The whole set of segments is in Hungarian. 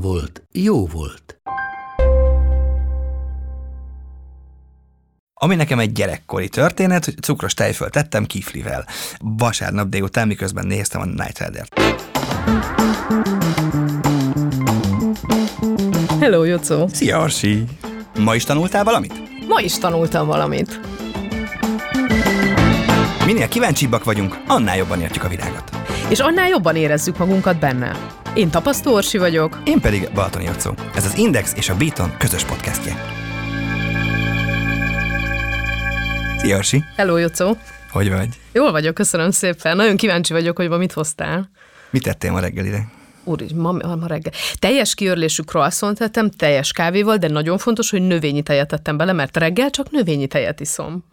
volt, jó volt. Ami nekem egy gyerekkori történet, hogy cukros tejföl tettem kiflivel. Vasárnap délután, miközben néztem a Night Rider-t. Hello, Jocó! Szia, Arsi! Ma is tanultál valamit? Ma is tanultam valamit. Minél kíváncsibbak vagyunk, annál jobban értjük a világot. És annál jobban érezzük magunkat benne. Én Tapasztó Orsi vagyok. Én pedig Balatoni Jocó. Ez az Index és a Beaton közös podcastje. Szia, Arsi! Hello, Jocó! Hogy vagy? Jól vagyok, köszönöm szépen. Nagyon kíváncsi vagyok, hogy ma mit hoztál. Mit tettél ma reggelire? Úr, ma, ma reggel. Teljes kiörlésű croissant tettem, teljes kávéval, de nagyon fontos, hogy növényi tejet tettem bele, mert reggel csak növényi tejet iszom.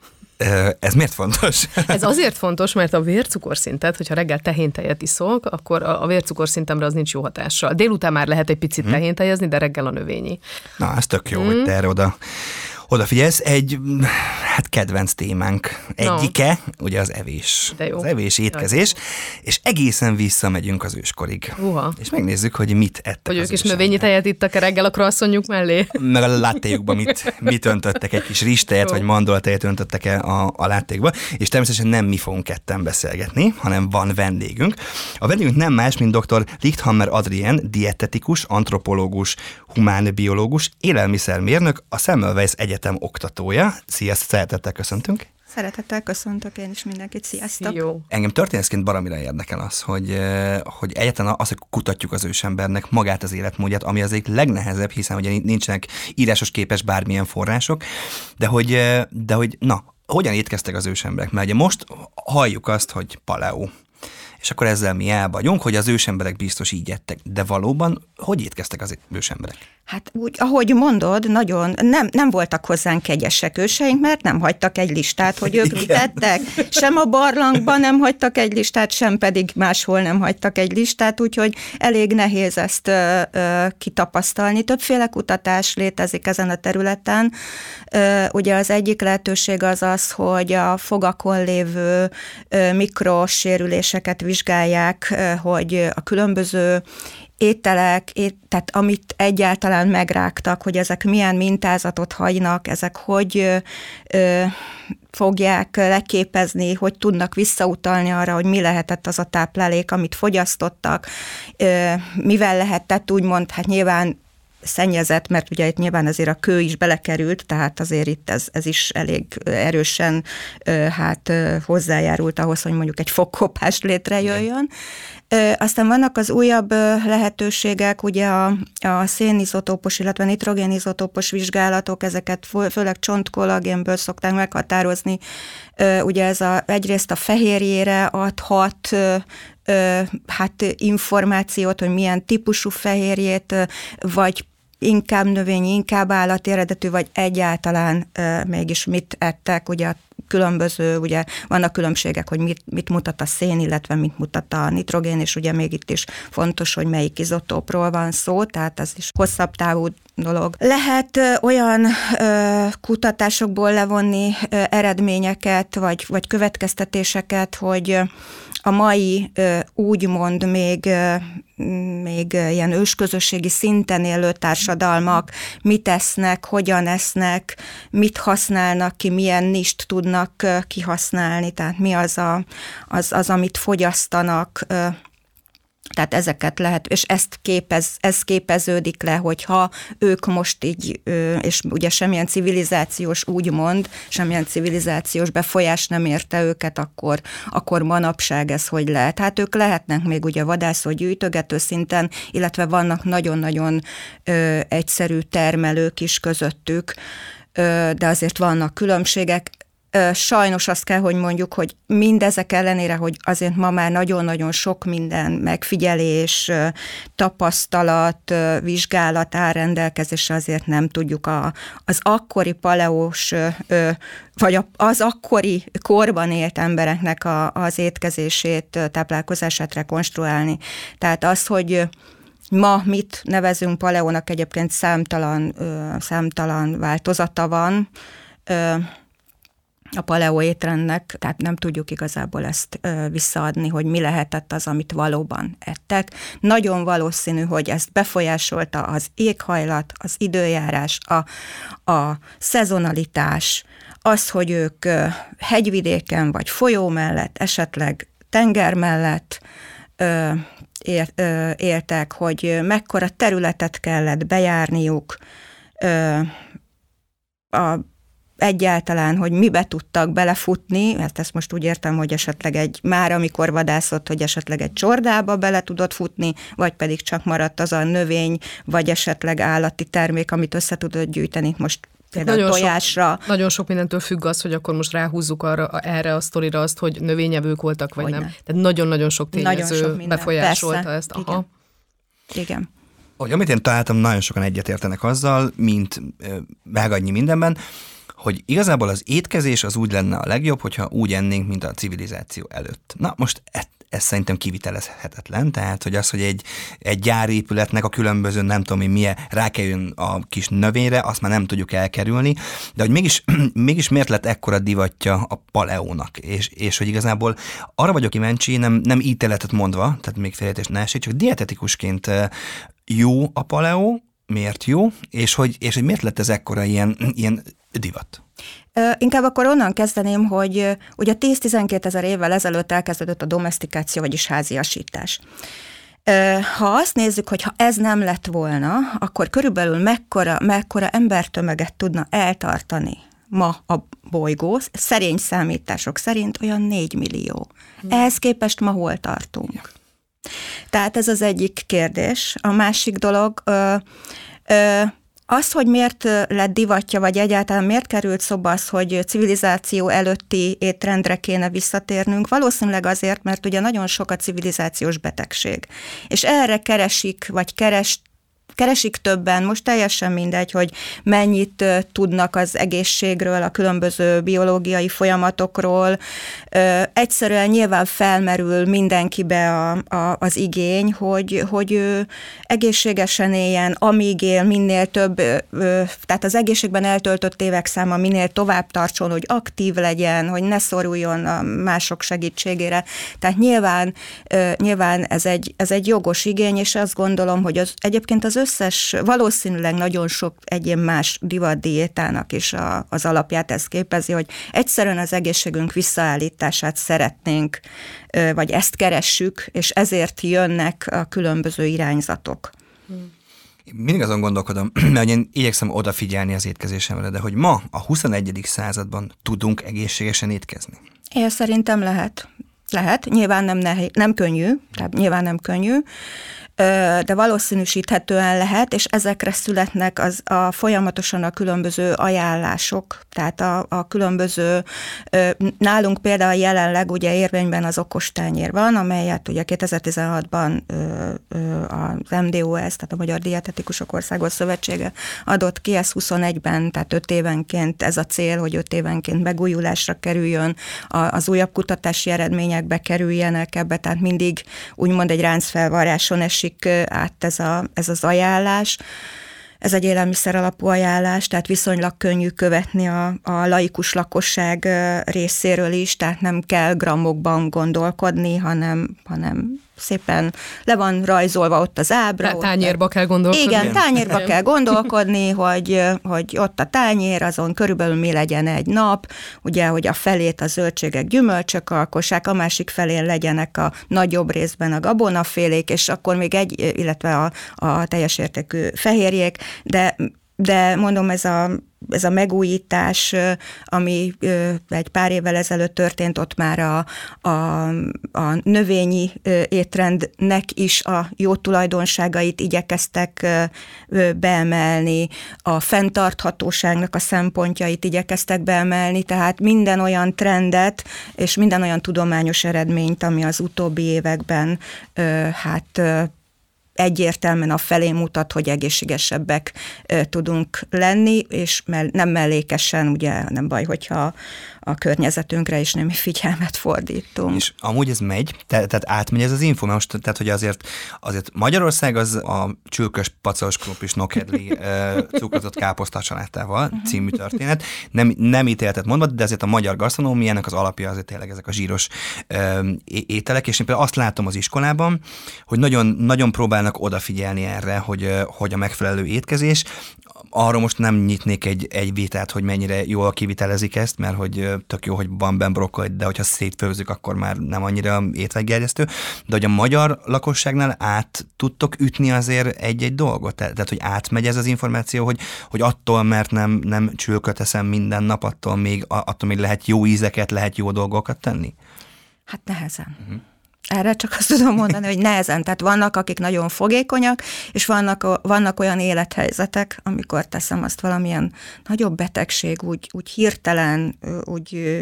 Ez miért fontos? Ez azért fontos, mert a vércukorszintet, hogyha reggel tehéntejet iszok, akkor a vércukorszintemre az nincs jó hatással. Délután már lehet egy picit Mhm. tehéntejezni, de reggel a növényi. Na, ez tök jó, mm. hogy te erre oda, odafigyelsz. Egy, hát kedvenc témánk egyike, ugye az evés. De jó. Az evés, étkezés, és egészen visszamegyünk az őskorig. Uha. És megnézzük, hogy mit ettek Hogy ők is növényi tejet ittak reggel a croissantjuk mellé. meg a láttéjukban mit, mit öntöttek, egy kis ristejet vagy mandolatejet öntöttek el a, a láttékba, és természetesen nem mi fogunk ketten beszélgetni, hanem van vendégünk. A vendégünk nem más, mint dr. Lichthammer Adrien, dietetikus, antropológus, humánbiológus, élelmiszermérnök, a Semmelweis Egyetem oktatója. Sziasztok, szeretettel köszöntünk! Szeretettel köszöntök én is mindenkit, sziasztok! Jó. Engem történészként baromira érdekel az, hogy, eh, hogy egyáltalán az, hogy kutatjuk az ősembernek magát az életmódját, ami az egyik legnehezebb, hiszen ugye nincsenek írásos képes bármilyen források, de hogy, eh, de hogy na, hogyan étkeztek az ősemberek? Mert ugye most halljuk azt, hogy paleo. És akkor ezzel mi el vagyunk, hogy az ősemberek biztos így ettek. De valóban hogy étkeztek az ősemberek? Hát úgy, ahogy mondod, nagyon nem, nem voltak hozzánk kegyesek őseink, mert nem hagytak egy listát, hogy ők mit tettek. Sem a barlangban nem hagytak egy listát, sem pedig máshol nem hagytak egy listát, úgyhogy elég nehéz ezt ö, ö, kitapasztalni. Többféle kutatás létezik ezen a területen. Ö, ugye az egyik lehetőség az az, hogy a fogakon lévő ö, mikrosérüléseket vizsgálják, ö, hogy a különböző ételek, ét, tehát amit egyáltalán megrágtak, hogy ezek milyen mintázatot hagynak, ezek hogy ö, ö, fogják leképezni, hogy tudnak visszautalni arra, hogy mi lehetett az a táplálék, amit fogyasztottak, ö, mivel lehetett úgymond, hát nyilván szennyezett, mert ugye itt nyilván azért a kő is belekerült, tehát azért itt ez, ez is elég erősen hát hozzájárult ahhoz, hogy mondjuk egy fogkopás létrejöjjön. Aztán vannak az újabb lehetőségek, ugye a, a szénizotópos, illetve nitrogénizotópos vizsgálatok, ezeket fő- főleg csontkollagénből szokták meghatározni. Ugye ez a, egyrészt a fehérjére adhat hát információt, hogy milyen típusú fehérjét, vagy inkább növényi, inkább állati eredetű, vagy egyáltalán e, mégis mit ettek, ugye különböző, ugye vannak különbségek, hogy mit, mit mutat a szén, illetve mit mutat a nitrogén, és ugye még itt is fontos, hogy melyik izotópról van szó, tehát ez is hosszabb távú dolog. Lehet olyan ö, kutatásokból levonni ö, eredményeket, vagy, vagy következtetéseket, hogy a mai úgymond még, még ilyen ősközösségi szinten élő társadalmak mit esznek, hogyan esznek, mit használnak ki, milyen nist tudnak kihasználni, tehát mi az, a, az, az amit fogyasztanak, tehát ezeket lehet, és ezt képez, ez képeződik le, hogyha ők most így, és ugye semmilyen civilizációs úgymond, semmilyen civilizációs befolyás nem érte őket, akkor, akkor manapság ez hogy lehet. Hát ők lehetnek még ugye vadászó gyűjtögető szinten, illetve vannak nagyon-nagyon egyszerű termelők is közöttük, de azért vannak különbségek Sajnos azt kell, hogy mondjuk, hogy mindezek ellenére, hogy azért ma már nagyon-nagyon sok minden megfigyelés, tapasztalat, vizsgálat áll rendelkezésre, azért nem tudjuk a, az akkori paleós, vagy az akkori korban élt embereknek a, az étkezését, táplálkozását rekonstruálni. Tehát az, hogy Ma mit nevezünk paleónak, egyébként számtalan, számtalan változata van a paleó étrendnek, tehát nem tudjuk igazából ezt visszaadni, hogy mi lehetett az, amit valóban ettek. Nagyon valószínű, hogy ezt befolyásolta az éghajlat, az időjárás, a, a szezonalitás, az, hogy ők hegyvidéken vagy folyó mellett, esetleg tenger mellett éltek, hogy mekkora területet kellett bejárniuk, a, egyáltalán, hogy mibe tudtak belefutni, hát ezt most úgy értem, hogy esetleg egy, már amikor vadászott, hogy esetleg egy csordába bele tudott futni, vagy pedig csak maradt az a növény, vagy esetleg állati termék, amit össze tudott gyűjteni. Most például nagyon tojásra. Sok, nagyon sok mindentől függ az, hogy akkor most ráhúzzuk arra, erre a sztorira azt, hogy növényevők voltak, vagy hogy nem. Tehát nagyon-nagyon sok tényező nagyon sok befolyásolta Persze. ezt. Aha. Igen. Igen. Hogy amit én találtam, nagyon sokan egyetértenek azzal, mint vágadnyi mindenben, hogy igazából az étkezés az úgy lenne a legjobb, hogyha úgy ennénk, mint a civilizáció előtt. Na most e- ez szerintem kivitelezhetetlen, tehát hogy az, hogy egy, egy gyárépületnek a különböző, nem tudom én milyen, rákerüljön a kis növényre, azt már nem tudjuk elkerülni, de hogy mégis, mégis miért lett ekkora divatja a paleónak, és, és hogy igazából arra vagyok kíváncsi, nem, nem ítéletet mondva, tehát még félretés ne esik, csak dietetikusként jó a paleó, miért jó, és hogy, és hogy miért lett ez ekkora ilyen, ilyen divat? Inkább akkor onnan kezdeném, hogy ugye 10-12 ezer évvel ezelőtt elkezdődött a domestikáció, vagyis háziasítás. Ha azt nézzük, hogy ha ez nem lett volna, akkor körülbelül mekkora, mekkora embertömeget tudna eltartani ma a bolygó, szerény számítások szerint olyan 4 millió. Hmm. Ehhez képest ma hol tartunk? Tehát ez az egyik kérdés. A másik dolog, ö, ö, az, hogy miért lett divatja, vagy egyáltalán miért került szoba az, hogy civilizáció előtti étrendre kéne visszatérnünk, valószínűleg azért, mert ugye nagyon sok a civilizációs betegség. És erre keresik, vagy kerest keresik többen, most teljesen mindegy, hogy mennyit tudnak az egészségről, a különböző biológiai folyamatokról. Egyszerűen nyilván felmerül mindenkibe a, a, az igény, hogy, hogy ő egészségesen éljen, amíg él, minél több, tehát az egészségben eltöltött évek száma minél tovább tartson, hogy aktív legyen, hogy ne szoruljon a mások segítségére. Tehát nyilván, nyilván ez, egy, ez egy jogos igény, és azt gondolom, hogy az, egyébként az összes, valószínűleg nagyon sok egyén más diétának is a, az alapját ez képezi, hogy egyszerűen az egészségünk visszaállítását szeretnénk, vagy ezt keressük, és ezért jönnek a különböző irányzatok. Én mindig azon gondolkodom, mert én igyekszem odafigyelni az étkezésemre, de hogy ma, a 21. században tudunk egészségesen étkezni? Én szerintem lehet. Lehet, nyilván nem, nehéz, nem könnyű, tehát nyilván nem könnyű, de valószínűsíthetően lehet, és ezekre születnek az a folyamatosan a különböző ajánlások, tehát a, a különböző, nálunk például jelenleg ugye érvényben az okostányér van, amelyet ugye 2016-ban az MDOS, tehát a Magyar Dietetikusok Országos Szövetsége adott ki, ez 21-ben, tehát 5 évenként ez a cél, hogy 5 évenként megújulásra kerüljön, az újabb kutatási eredményekbe kerüljenek ebbe, tehát mindig úgymond egy ráncfelvarráson esik esik át ez, a, ez az ajánlás. Ez egy élelmiszer alapú ajánlás, tehát viszonylag könnyű követni a, a laikus lakosság részéről is, tehát nem kell grammokban gondolkodni, hanem, hanem szépen le van rajzolva ott az ábra. Tehát tányérba kell gondolkodni. Igen, tányérba kell gondolkodni, hogy, hogy ott a tányér, azon körülbelül mi legyen egy nap, ugye, hogy a felét a zöldségek, gyümölcsök alkossák, a másik felén legyenek a nagyobb részben a gabonafélék, és akkor még egy, illetve a, a teljes értékű fehérjék, de de mondom, ez a, ez a megújítás, ami egy pár évvel ezelőtt történt, ott már a, a, a növényi étrendnek is a jó tulajdonságait igyekeztek beemelni, a fenntarthatóságnak a szempontjait igyekeztek beemelni, tehát minden olyan trendet és minden olyan tudományos eredményt, ami az utóbbi években hát egyértelműen a felé mutat, hogy egészségesebbek tudunk lenni, és nem mellékesen, ugye nem baj, hogyha a környezetünkre is némi figyelmet fordítunk. És amúgy ez megy, te, tehát átmegy ez az info, mert most, tehát hogy azért, azért Magyarország az a csülkös, pacos, krumplis, nokedli cukrazott káposzta családával uh-huh. című történet. Nem, nem ítéltet mondva, de azért a magyar gasztronómiának az alapja azért tényleg ezek a zsíros ö, ételek, és én például azt látom az iskolában, hogy nagyon, nagyon próbálnak odafigyelni erre, hogy, hogy a megfelelő étkezés, arra most nem nyitnék egy, egy vitát, hogy mennyire jól kivitelezik ezt, mert hogy tök jó, hogy van benne brokkoli, de hogyha szétfőzzük, akkor már nem annyira étvágygerjesztő. De hogy a magyar lakosságnál át tudtok ütni azért egy-egy dolgot? Tehát, hogy átmegy ez az információ, hogy, hogy attól, mert nem, nem csülköt eszem minden nap, attól még, attól még lehet jó ízeket, lehet jó dolgokat tenni? Hát nehezen. Uh-huh. Erre csak azt tudom mondani, hogy nehezen. Tehát vannak, akik nagyon fogékonyak, és vannak, vannak olyan élethelyzetek, amikor teszem azt valamilyen nagyobb betegség, úgy, úgy hirtelen, úgy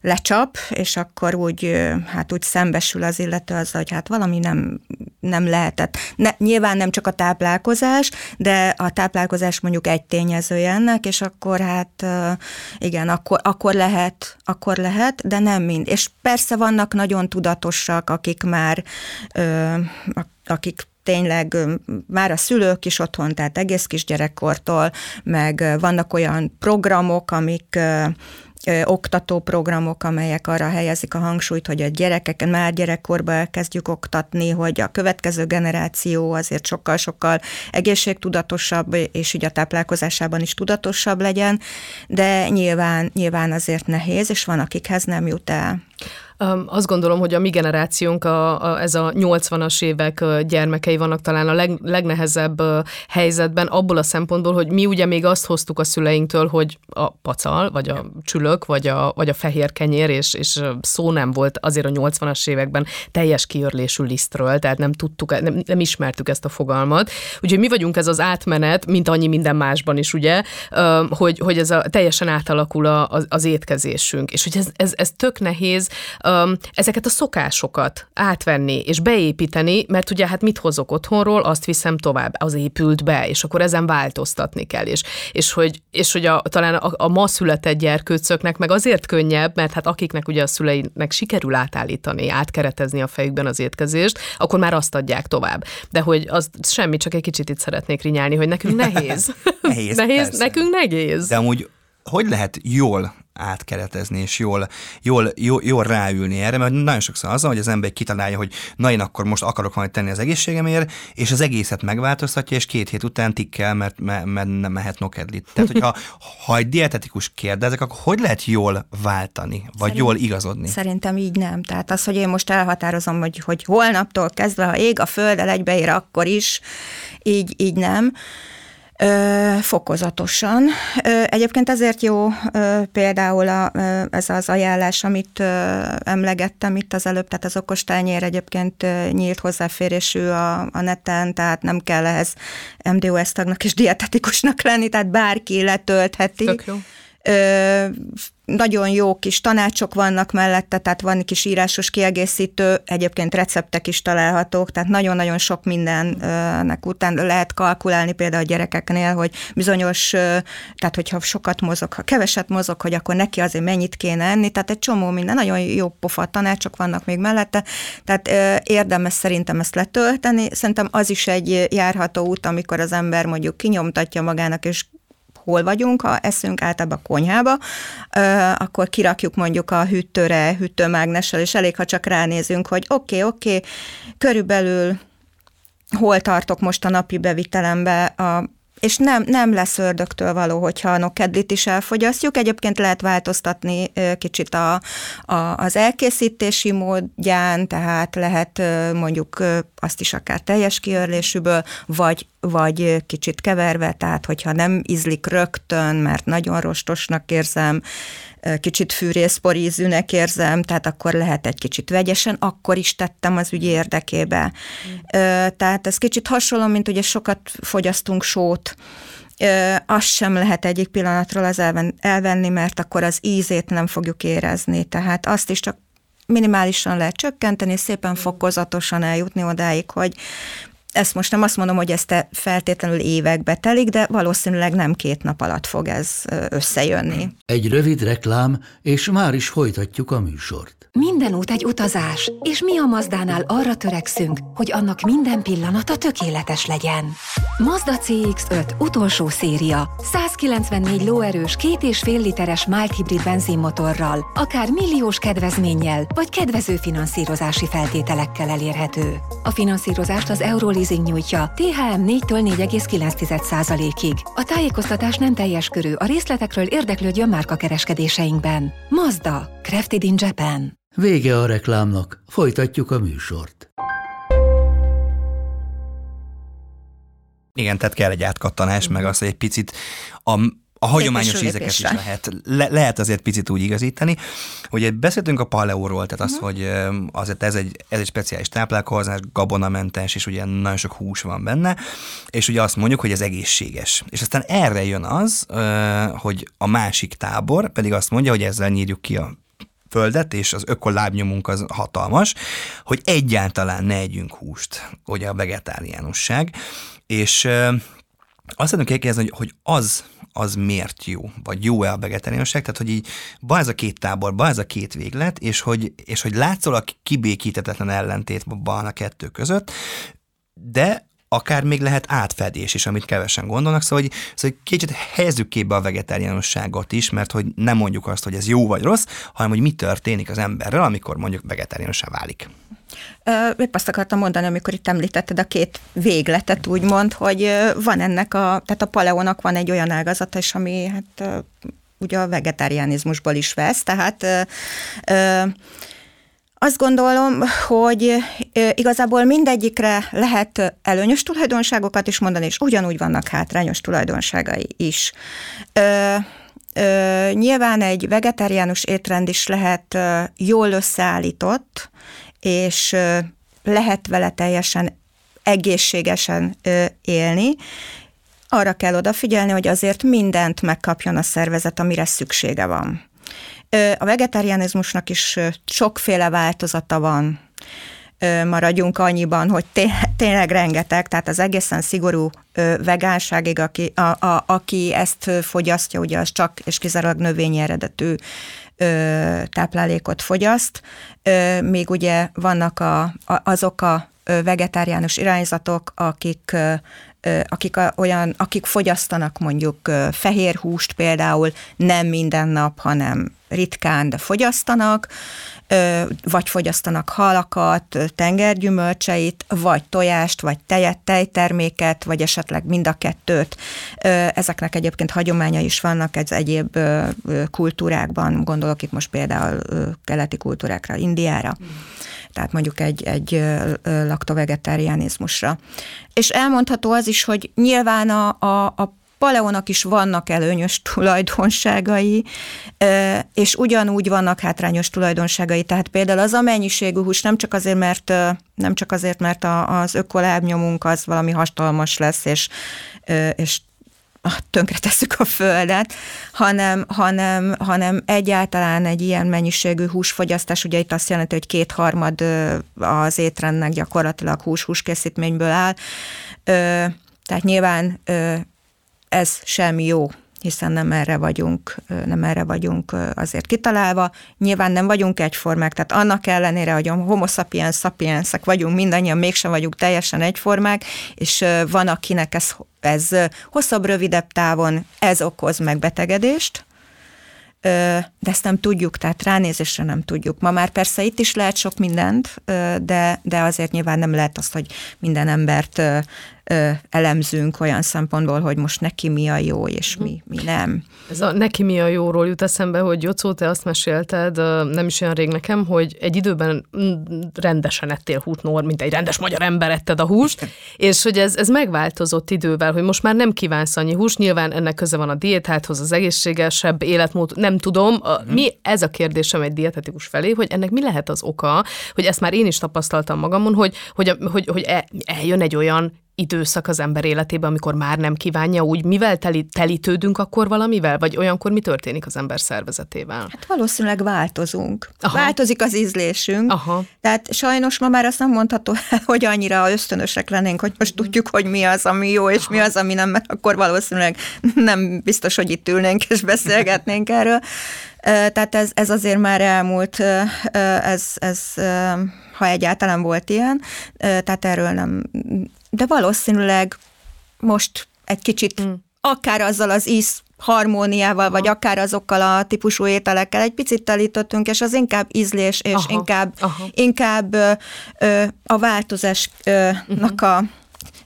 lecsap, és akkor úgy, hát úgy szembesül az illető az, hogy hát valami nem, nem lehetett. Ne, nyilván nem csak a táplálkozás, de a táplálkozás mondjuk egy tényezője ennek, és akkor hát igen, akkor, akkor lehet, akkor lehet, de nem mind. És persze vannak nagyon tudatosak, akik már, akik tényleg már a szülők is otthon, tehát egész kisgyerekkortól, meg vannak olyan programok, amik oktatóprogramok, amelyek arra helyezik a hangsúlyt, hogy a gyerekeken már gyerekkorban elkezdjük oktatni, hogy a következő generáció azért sokkal-sokkal egészségtudatosabb, és így a táplálkozásában is tudatosabb legyen, de nyilván, nyilván azért nehéz, és van, akikhez nem jut el. Azt gondolom, hogy a mi generációnk, a, a, ez a 80-as évek gyermekei vannak talán a leg, legnehezebb helyzetben abból a szempontból, hogy mi ugye még azt hoztuk a szüleinktől, hogy a pacal, vagy a csülök, vagy a, vagy a fehér kenyér, és, és szó nem volt azért a 80-as években teljes kiörlésű lisztről, tehát nem tudtuk, nem, nem ismertük ezt a fogalmat. Úgyhogy mi vagyunk ez az átmenet, mint annyi minden másban is, ugye, hogy, hogy ez a teljesen átalakul az, az étkezésünk, és hogy ez, ez, ez tök nehéz, ezeket a szokásokat átvenni és beépíteni, mert ugye hát mit hozok otthonról, azt viszem tovább, az épült be, és akkor ezen változtatni kell, és, és hogy, és hogy a, talán a, a ma született gyerkőcöknek meg azért könnyebb, mert hát akiknek ugye a szüleinek sikerül átállítani, átkeretezni a fejükben az étkezést, akkor már azt adják tovább. De hogy az semmi, csak egy kicsit itt szeretnék rinyálni, hogy nekünk nehéz. nehéz, nehéz nekünk nehéz. De amúgy hogy lehet jól átkeretezni, és jól, jól, jól, jól ráülni erre, mert nagyon sokszor az, hogy az ember kitalálja, hogy na én akkor most akarok valamit tenni az egészségemért, és az egészet megváltoztatja, és két hét után tikkel, mert, mert, mert nem mehet nokedlit. Tehát, hogyha ha egy dietetikus kérdezek, akkor hogy lehet jól váltani, vagy Szerint, jól igazodni? Szerintem így nem. Tehát az, hogy én most elhatározom, hogy, hogy holnaptól kezdve, ha ég a földdel egybeér, akkor is, így, így nem. Ö, fokozatosan. Ö, egyébként ezért jó ö, például a, ö, ez az ajánlás, amit ö, emlegettem itt az előbb, tehát az okostányér egyébként ö, nyílt hozzáférésű a, a neten, tehát nem kell ehhez MDOS tagnak és dietetikusnak lenni, tehát bárki letöltheti. Tök jó. Ö, nagyon jó kis tanácsok vannak mellette, tehát van kis írásos kiegészítő, egyébként receptek is találhatók, tehát nagyon-nagyon sok mindennek után lehet kalkulálni például a gyerekeknél, hogy bizonyos, tehát hogyha sokat mozog, ha keveset mozog, hogy akkor neki azért mennyit kéne enni, tehát egy csomó minden, nagyon jó pofa tanácsok vannak még mellette, tehát érdemes szerintem ezt letölteni, szerintem az is egy járható út, amikor az ember mondjuk kinyomtatja magának, és hol vagyunk, ha eszünk általában a konyhába, akkor kirakjuk mondjuk a hűtőre, hűtőmágnessel, és elég, ha csak ránézünk, hogy oké, okay, oké, okay, körülbelül hol tartok most a napi bevitelembe a és nem, nem lesz ördögtől való, hogyha a nokedlit is elfogyasztjuk. Egyébként lehet változtatni kicsit a, a, az elkészítési módján, tehát lehet mondjuk azt is akár teljes kiörlésűből, vagy vagy kicsit keverve, tehát hogyha nem ízlik rögtön, mert nagyon rostosnak érzem, kicsit fűrészporízűnek érzem, tehát akkor lehet egy kicsit vegyesen, akkor is tettem az ügy érdekébe. Mm. Tehát ez kicsit hasonló, mint ugye sokat fogyasztunk sót, azt sem lehet egyik pillanatról az elvenni, mert akkor az ízét nem fogjuk érezni. Tehát azt is csak minimálisan lehet csökkenteni, szépen fokozatosan eljutni odáig, hogy ezt most nem azt mondom, hogy ezt feltétlenül évekbe telik, de valószínűleg nem két nap alatt fog ez összejönni. Egy rövid reklám, és már is folytatjuk a műsort. Minden út egy utazás, és mi a Mazdánál arra törekszünk, hogy annak minden pillanata tökéletes legyen. Mazda CX-5 utolsó széria, 194 lóerős, két és fél literes mild hibrid benzinmotorral, akár milliós kedvezménnyel, vagy kedvező finanszírozási feltételekkel elérhető. A finanszírozást az Euroleasing nyújtja, THM 4-től 4,9%-ig. A tájékoztatás nem teljes körű, a részletekről érdeklődjön márka kereskedéseinkben. Mazda, Crafted in Japan. Vége a reklámnak, folytatjuk a műsort. Igen, tehát kell egy átkattanás, meg az, hogy egy picit a, a hagyományos ízeket is lehet, le, lehet azért picit úgy igazítani. Ugye beszéltünk a paleóról, tehát az, uh-huh. hogy azért ez egy, ez egy speciális táplálkozás, gabonamentes, és ugye nagyon sok hús van benne, és ugye azt mondjuk, hogy ez egészséges. És aztán erre jön az, hogy a másik tábor pedig azt mondja, hogy ezzel nyírjuk ki a földet, és az ökolábnyomunk az hatalmas, hogy egyáltalán ne együnk húst, ugye a vegetáriánusság, és azt szeretném kérdezni, hogy, hogy az, az miért jó, vagy jó-e a vegetáriánusság, tehát hogy így van ez a két tábor, van ez a két véglet, és hogy, és hogy látszólag kibékítetetlen ellentét van a kettő között, de akár még lehet átfedés is, amit kevesen gondolnak, szóval, hogy, szóval hogy kicsit helyezzük képbe a vegetáriánusságot is, mert hogy nem mondjuk azt, hogy ez jó vagy rossz, hanem hogy mi történik az emberrel, amikor mondjuk vegetáriánusá válik. Épp azt akartam mondani, amikor itt említetted a két végletet, úgymond, hogy van ennek a, tehát a paleónak van egy olyan ágazata is, ami hát ugye a vegetáriánizmusból is vesz, tehát azt gondolom, hogy igazából mindegyikre lehet előnyös tulajdonságokat is mondani, és ugyanúgy vannak hátrányos tulajdonságai is. Ö, nyilván egy vegetáriánus étrend is lehet jól összeállított, és lehet vele teljesen egészségesen élni, arra kell odafigyelni, hogy azért mindent megkapjon a szervezet, amire szüksége van. A vegetarianizmusnak is sokféle változata van, maradjunk annyiban, hogy tényleg rengeteg, tehát az egészen szigorú vegánságig, aki, a, a, aki ezt fogyasztja, ugye az csak és kizárólag növényi eredetű táplálékot fogyaszt, még ugye vannak a, azok a vegetáriánus irányzatok, akik akik a, olyan, akik fogyasztanak mondjuk fehér húst például nem minden nap, hanem ritkán, de fogyasztanak, vagy fogyasztanak halakat, tengergyümölcseit, vagy tojást, vagy tejet, tejterméket, vagy esetleg mind a kettőt. Ezeknek egyébként hagyománya is vannak ez egyéb kultúrákban, gondolok itt most például keleti kultúrákra, Indiára. Mm tehát mondjuk egy, egy laktovegetáriánizmusra. És elmondható az is, hogy nyilván a, a, a paleónak is vannak előnyös tulajdonságai, és ugyanúgy vannak hátrányos tulajdonságai. Tehát például az a mennyiségű hús nem csak azért, mert, nem csak azért, mert az ökolábnyomunk az valami hastalmas lesz, és, és tönkretesszük a földet, hanem, hanem, hanem egyáltalán egy ilyen mennyiségű húsfogyasztás, ugye itt azt jelenti, hogy kétharmad az étrendnek gyakorlatilag hús-húskészítményből áll, tehát nyilván ez sem jó hiszen nem erre vagyunk, nem erre vagyunk azért kitalálva. Nyilván nem vagyunk egyformák, tehát annak ellenére, hogy a homo sapiens sapiensek vagyunk, mindannyian mégsem vagyunk teljesen egyformák, és van, akinek ez, ez hosszabb, rövidebb távon ez okoz megbetegedést, de ezt nem tudjuk, tehát ránézésre nem tudjuk. Ma már persze itt is lehet sok mindent, de, de azért nyilván nem lehet azt, hogy minden embert ö, elemzünk olyan szempontból, hogy most neki mi a jó, és mi, mi nem. Ez a neki mi a jóról jut eszembe, hogy Jocó, te azt mesélted, nem is olyan rég nekem, hogy egy időben mm, rendesen ettél húst, Nor, mint egy rendes magyar ember etted a húst, és hogy ez, ez megváltozott idővel, hogy most már nem kívánsz annyi húst, nyilván ennek köze van a diétáthoz, az egészségesebb életmód, nem tudom. A, mi ez a kérdésem egy dietetikus felé, hogy ennek mi lehet az oka, hogy ezt már én is tapasztaltam magamon, hogy, hogy, hogy, hogy e, eljön egy olyan időszak az ember életében, amikor már nem kívánja úgy, mivel teli, telítődünk akkor valamivel, vagy olyankor mi történik az ember szervezetével? Hát valószínűleg változunk. Aha. Változik az ízlésünk. Aha. Tehát sajnos ma már azt nem mondható, hogy annyira ösztönösek lennénk, hogy most tudjuk, hogy mi az, ami jó, és Aha. mi az, ami nem, mert akkor valószínűleg nem biztos, hogy itt ülnénk és beszélgetnénk erről. Tehát ez, ez azért már elmúlt, ez, ez, ha egyáltalán volt ilyen, tehát erről nem, de valószínűleg most egy kicsit mm. akár azzal az íz harmóniával, Aha. vagy akár azokkal a típusú ételekkel egy picit telítottunk, és az inkább ízlés, és Aha. inkább, Aha. inkább ö, ö, a változásnak uh-huh. a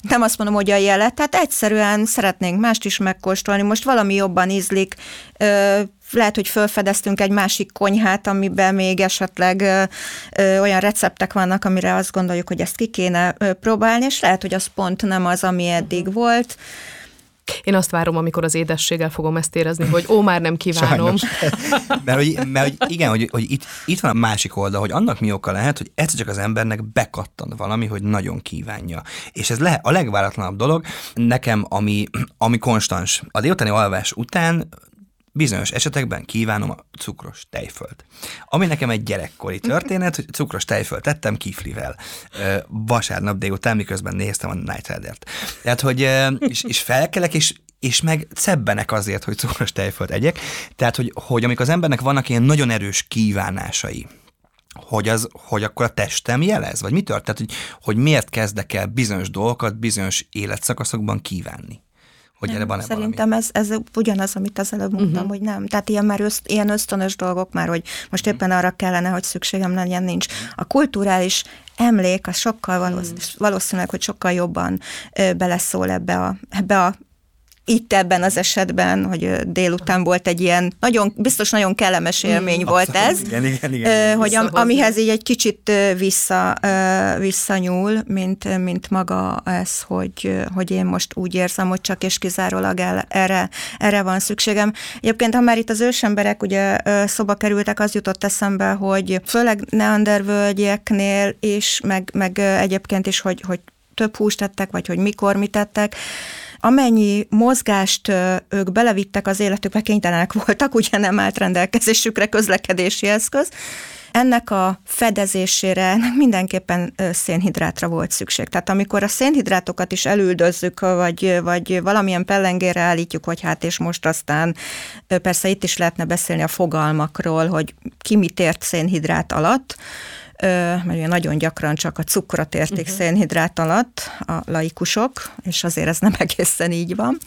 nem azt mondom, hogy a jelet, tehát egyszerűen szeretnénk mást is megkóstolni, most valami jobban ízlik, ö, lehet, hogy felfedeztünk egy másik konyhát, amiben még esetleg ö, ö, olyan receptek vannak, amire azt gondoljuk, hogy ezt ki kéne ö, próbálni, és lehet, hogy az pont nem az, ami eddig volt. Én azt várom, amikor az édességgel fogom ezt érezni, hogy ó, már nem kívánom. mert, hogy, mert hogy igen, hogy, hogy itt, itt van a másik oldal, hogy annak mi oka lehet, hogy egyszer csak az embernek bekattan valami, hogy nagyon kívánja. És ez lehet a legváratlanabb dolog. Nekem, ami, ami konstans, a délutáni alvás után bizonyos esetekben kívánom a cukros tejfölt. Ami nekem egy gyerekkori történet, hogy cukros tejfölt tettem kiflivel vasárnap délután, miközben néztem a Night Rider-t. Tehát, hogy és, és felkelek, és és meg szebbenek azért, hogy cukros tejfölt egyek. Tehát, hogy, hogy amikor az embernek vannak ilyen nagyon erős kívánásai, hogy, az, hogy akkor a testem jelez? Vagy mi történt? Hogy, hogy miért kezdek el bizonyos dolgokat bizonyos életszakaszokban kívánni? Hogy nem, erre van-e Szerintem valami? ez, ez ugyanaz, amit az előbb mondtam, uh-huh. hogy nem. Tehát ilyen, már öszt, ilyen ösztönös dolgok már, hogy most éppen arra kellene, hogy szükségem legyen, nincs. A kulturális emlék az sokkal valószínűleg, valószínűleg hogy sokkal jobban ö, beleszól ebbe a, ebbe a itt ebben az esetben, hogy délután volt egy ilyen, nagyon, biztos nagyon kellemes mm, élmény mm, volt abszolút, ez, igen, igen, igen, hogy am, amihez így egy kicsit vissza, visszanyúl, mint, mint maga ez, hogy, hogy én most úgy érzem, hogy csak és kizárólag el, erre, erre van szükségem. Egyébként, ha már itt az ősemberek ugye szoba kerültek, az jutott eszembe, hogy főleg neandervölgyeknél is, meg, meg egyébként is, hogy, hogy több húst tettek, vagy hogy mikor mit tettek, amennyi mozgást ők belevittek az életükbe, kénytelenek voltak, ugye nem állt rendelkezésükre közlekedési eszköz, ennek a fedezésére mindenképpen szénhidrátra volt szükség. Tehát amikor a szénhidrátokat is elüldözzük, vagy, vagy valamilyen pellengére állítjuk, hogy hát és most aztán persze itt is lehetne beszélni a fogalmakról, hogy ki mit ért szénhidrát alatt, mert ugye nagyon gyakran csak a cukrot értik uh-huh. szénhidrát alatt a laikusok, és azért ez nem egészen így van.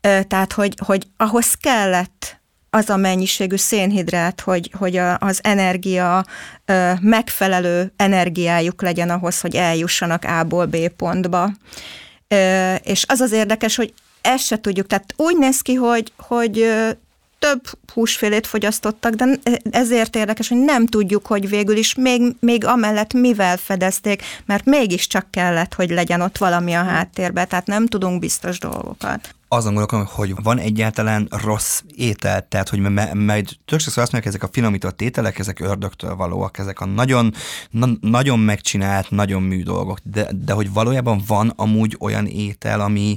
Tehát, hogy, hogy ahhoz kellett az a mennyiségű szénhidrát, hogy, hogy a, az energia megfelelő energiájuk legyen ahhoz, hogy eljussanak A-ból B pontba. És az az érdekes, hogy ezt se tudjuk. Tehát úgy néz ki, hogy, hogy több húsfélét fogyasztottak, de ezért érdekes, hogy nem tudjuk, hogy végül is még, még amellett mivel fedezték, mert mégiscsak kellett, hogy legyen ott valami a háttérben, tehát nem tudunk biztos dolgokat. Azon gondolom, hogy van egyáltalán rossz étel, tehát hogy majd többször azt mondják, ezek a finomított ételek, ezek ördögtől valóak, ezek a nagyon, na, nagyon megcsinált, nagyon mű dolgok, de, de hogy valójában van amúgy olyan étel, ami,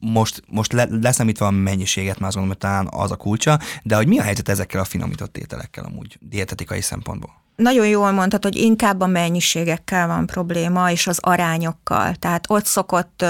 most, most le, leszámítva a mennyiséget, már azt gondolom, hogy talán az a kulcsa, de hogy mi a helyzet ezekkel a finomított ételekkel amúgy dietetikai szempontból? Nagyon jól mondtad, hogy inkább a mennyiségekkel van probléma, és az arányokkal. Tehát ott szokott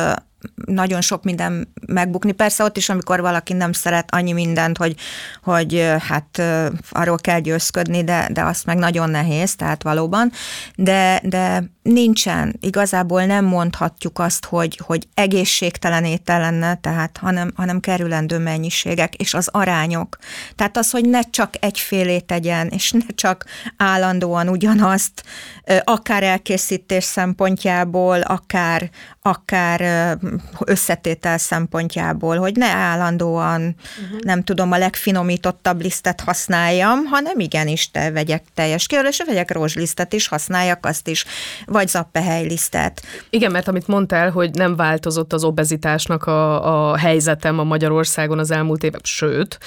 nagyon sok minden megbukni. Persze ott is, amikor valaki nem szeret annyi mindent, hogy, hogy hát arról kell győzködni, de, de azt meg nagyon nehéz, tehát valóban. De, de nincsen, igazából nem mondhatjuk azt, hogy, hogy egészségtelen étel lenne, tehát, hanem, hanem kerülendő mennyiségek, és az arányok. Tehát az, hogy ne csak egyfélét tegyen, és ne csak állandóan ugyanazt, akár elkészítés szempontjából, akár, akár összetétel szempontjából, hogy ne állandóan, uh-huh. nem tudom, a legfinomítottabb lisztet használjam, hanem igenis te vegyek teljes és vegyek rózslisztet is, használjak azt is, vagy zappehely lisztet. Igen, mert amit mondtál, hogy nem változott az obezitásnak a, a helyzetem a Magyarországon az elmúlt évek, sőt,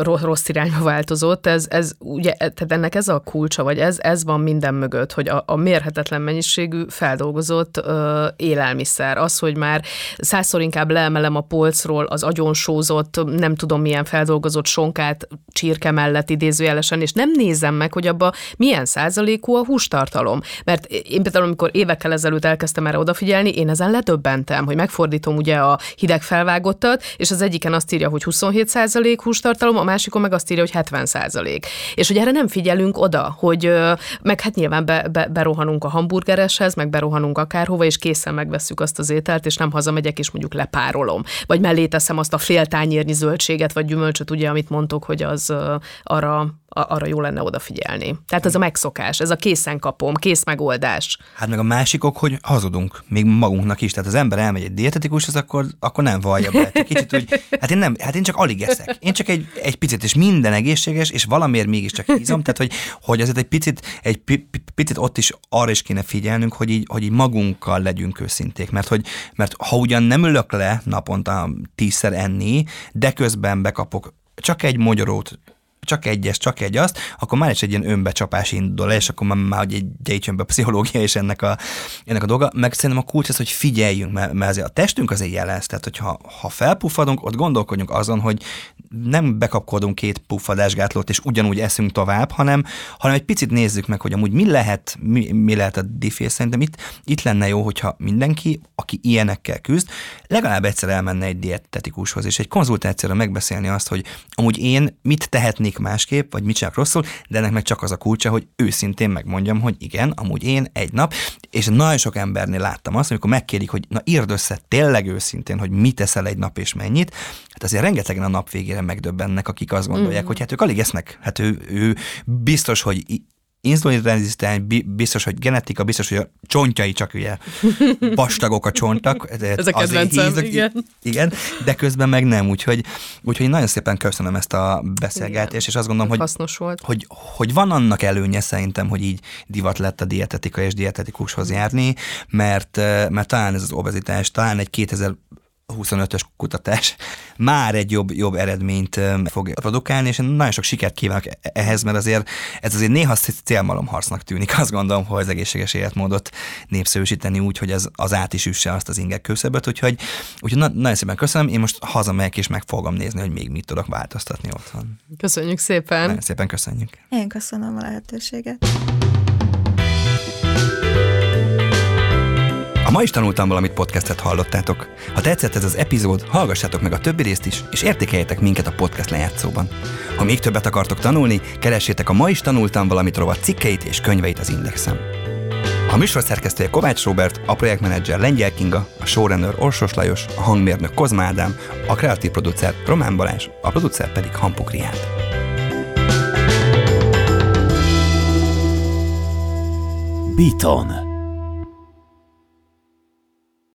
rossz, irányba változott, ez, ez ugye, tehát ennek ez a kulcsa, vagy ez, ez van minden mögött, hogy a, a mérhetetlen mennyiségű feldolgozott ö, élelmiszer, az, hogy már százszor inkább leemelem a polcról az agyonsózott, nem tudom milyen feldolgozott sonkát csirke mellett idézőjelesen, és nem nézem meg, hogy abba milyen százalékú a hústartalom. Mert én például, amikor évekkel ezelőtt elkezdtem erre odafigyelni, én ezen ledöbbentem, hogy megfordítom ugye a hideg felvágottat, és az egyiken azt írja, hogy 27 százalék hústartalom, a másikon meg azt írja, hogy 70 százalék. És hogy erre nem figyelünk oda, hogy meg hát nyilván be, be, berohanunk a hamburgereshez, meg berohanunk akárhova, és készen megveszük azt az ételt, és nem hazamegyek, és mondjuk lepárolom. Vagy mellé teszem azt a fél tányérnyi zöldséget, vagy gyümölcsöt, ugye, amit mondtok, hogy az arra arra jó lenne odafigyelni. Tehát ez a megszokás, ez a készen kapom, kész megoldás. Hát meg a másikok, hogy hazudunk, még magunknak is. Tehát az ember elmegy egy dietetikushoz, akkor, akkor nem vallja be. Kicsit úgy, hát én nem, hát én csak alig eszek. Én csak egy, egy picit, és minden egészséges, és valamiért mégiscsak hízom. Tehát, hogy, hogy azért egy picit, egy picit ott is arra is kéne figyelnünk, hogy így, hogy így magunkkal legyünk őszinték. Mert, hogy, mert ha ugyan nem ülök le naponta tízszer enni, de közben bekapok csak egy magyarót, csak egyes, csak egy azt, akkor már is egy ilyen önbecsapás indul és akkor már, már egy, egy be a pszichológia és ennek a, ennek a dolga. Meg szerintem a kulcs az, hogy figyeljünk, mert, mert azért a testünk azért jelez, tehát hogyha ha felpuffadunk, ott gondolkodjunk azon, hogy nem bekapkodunk két puffadásgátlót, és ugyanúgy eszünk tovább, hanem, hanem egy picit nézzük meg, hogy amúgy mi lehet, mi, mi lehet a diffés. Szerintem itt, itt lenne jó, hogyha mindenki, aki ilyenekkel küzd, legalább egyszer elmenne egy dietetikushoz, és egy konzultációra megbeszélni azt, hogy amúgy én mit tehetnék másképp, vagy mit csinálok rosszul, de ennek meg csak az a kulcsa, hogy őszintén megmondjam, hogy igen, amúgy én egy nap, és nagyon sok embernél láttam azt, amikor megkérik, hogy na írd össze tényleg őszintén, hogy mit teszel egy nap és mennyit, hát azért rengetegen a nap végére megdöbbennek, akik azt gondolják, mm. hogy hát ők alig esznek, hát ő, ő biztos, hogy inzulinrezisztens, biztos, hogy genetika, biztos, hogy a csontjai csak ugye vastagok a csontak. Ez a kedvencem, hízok, igen. igen. de közben meg nem, úgyhogy, úgyhogy nagyon szépen köszönöm ezt a beszélgetést, és azt gondolom, hogy, hasznos volt. Hogy, hogy van annak előnye szerintem, hogy így divat lett a dietetika és dietetikushoz járni, mert, mert talán ez az obezitás, talán egy 2000 25-ös kutatás már egy jobb, jobb eredményt fog produkálni, és én nagyon sok sikert kívánok e-, ehhez, mert azért ez azért néha célmalomharcnak tűnik. Azt gondolom, hogy az egészséges életmódot népszerűsíteni úgy, hogy az, az át is üsse azt az ingek kőszebbet, úgyhogy, úgyhogy na, nagyon szépen köszönöm, én most hazamegyek és meg fogom nézni, hogy még mit tudok változtatni otthon. Köszönjük szépen! Nagyon szépen köszönjük! Én köszönöm a lehetőséget! A ma is tanultam valamit podcastet hallottátok. Ha tetszett ez az epizód, hallgassátok meg a többi részt is, és értékeljetek minket a podcast lejátszóban. Ha még többet akartok tanulni, keressétek a Ma is tanultam valamit rovat cikkeit és könyveit az Indexen. A műsor szerkesztője Kovács Robert, a projektmenedzser Lengyel Kinga, a showrunner Orsos Lajos, a hangmérnök Kozma Ádám, a kreatív producer Román Balázs, a producer pedig Hampuk Riát. Beaton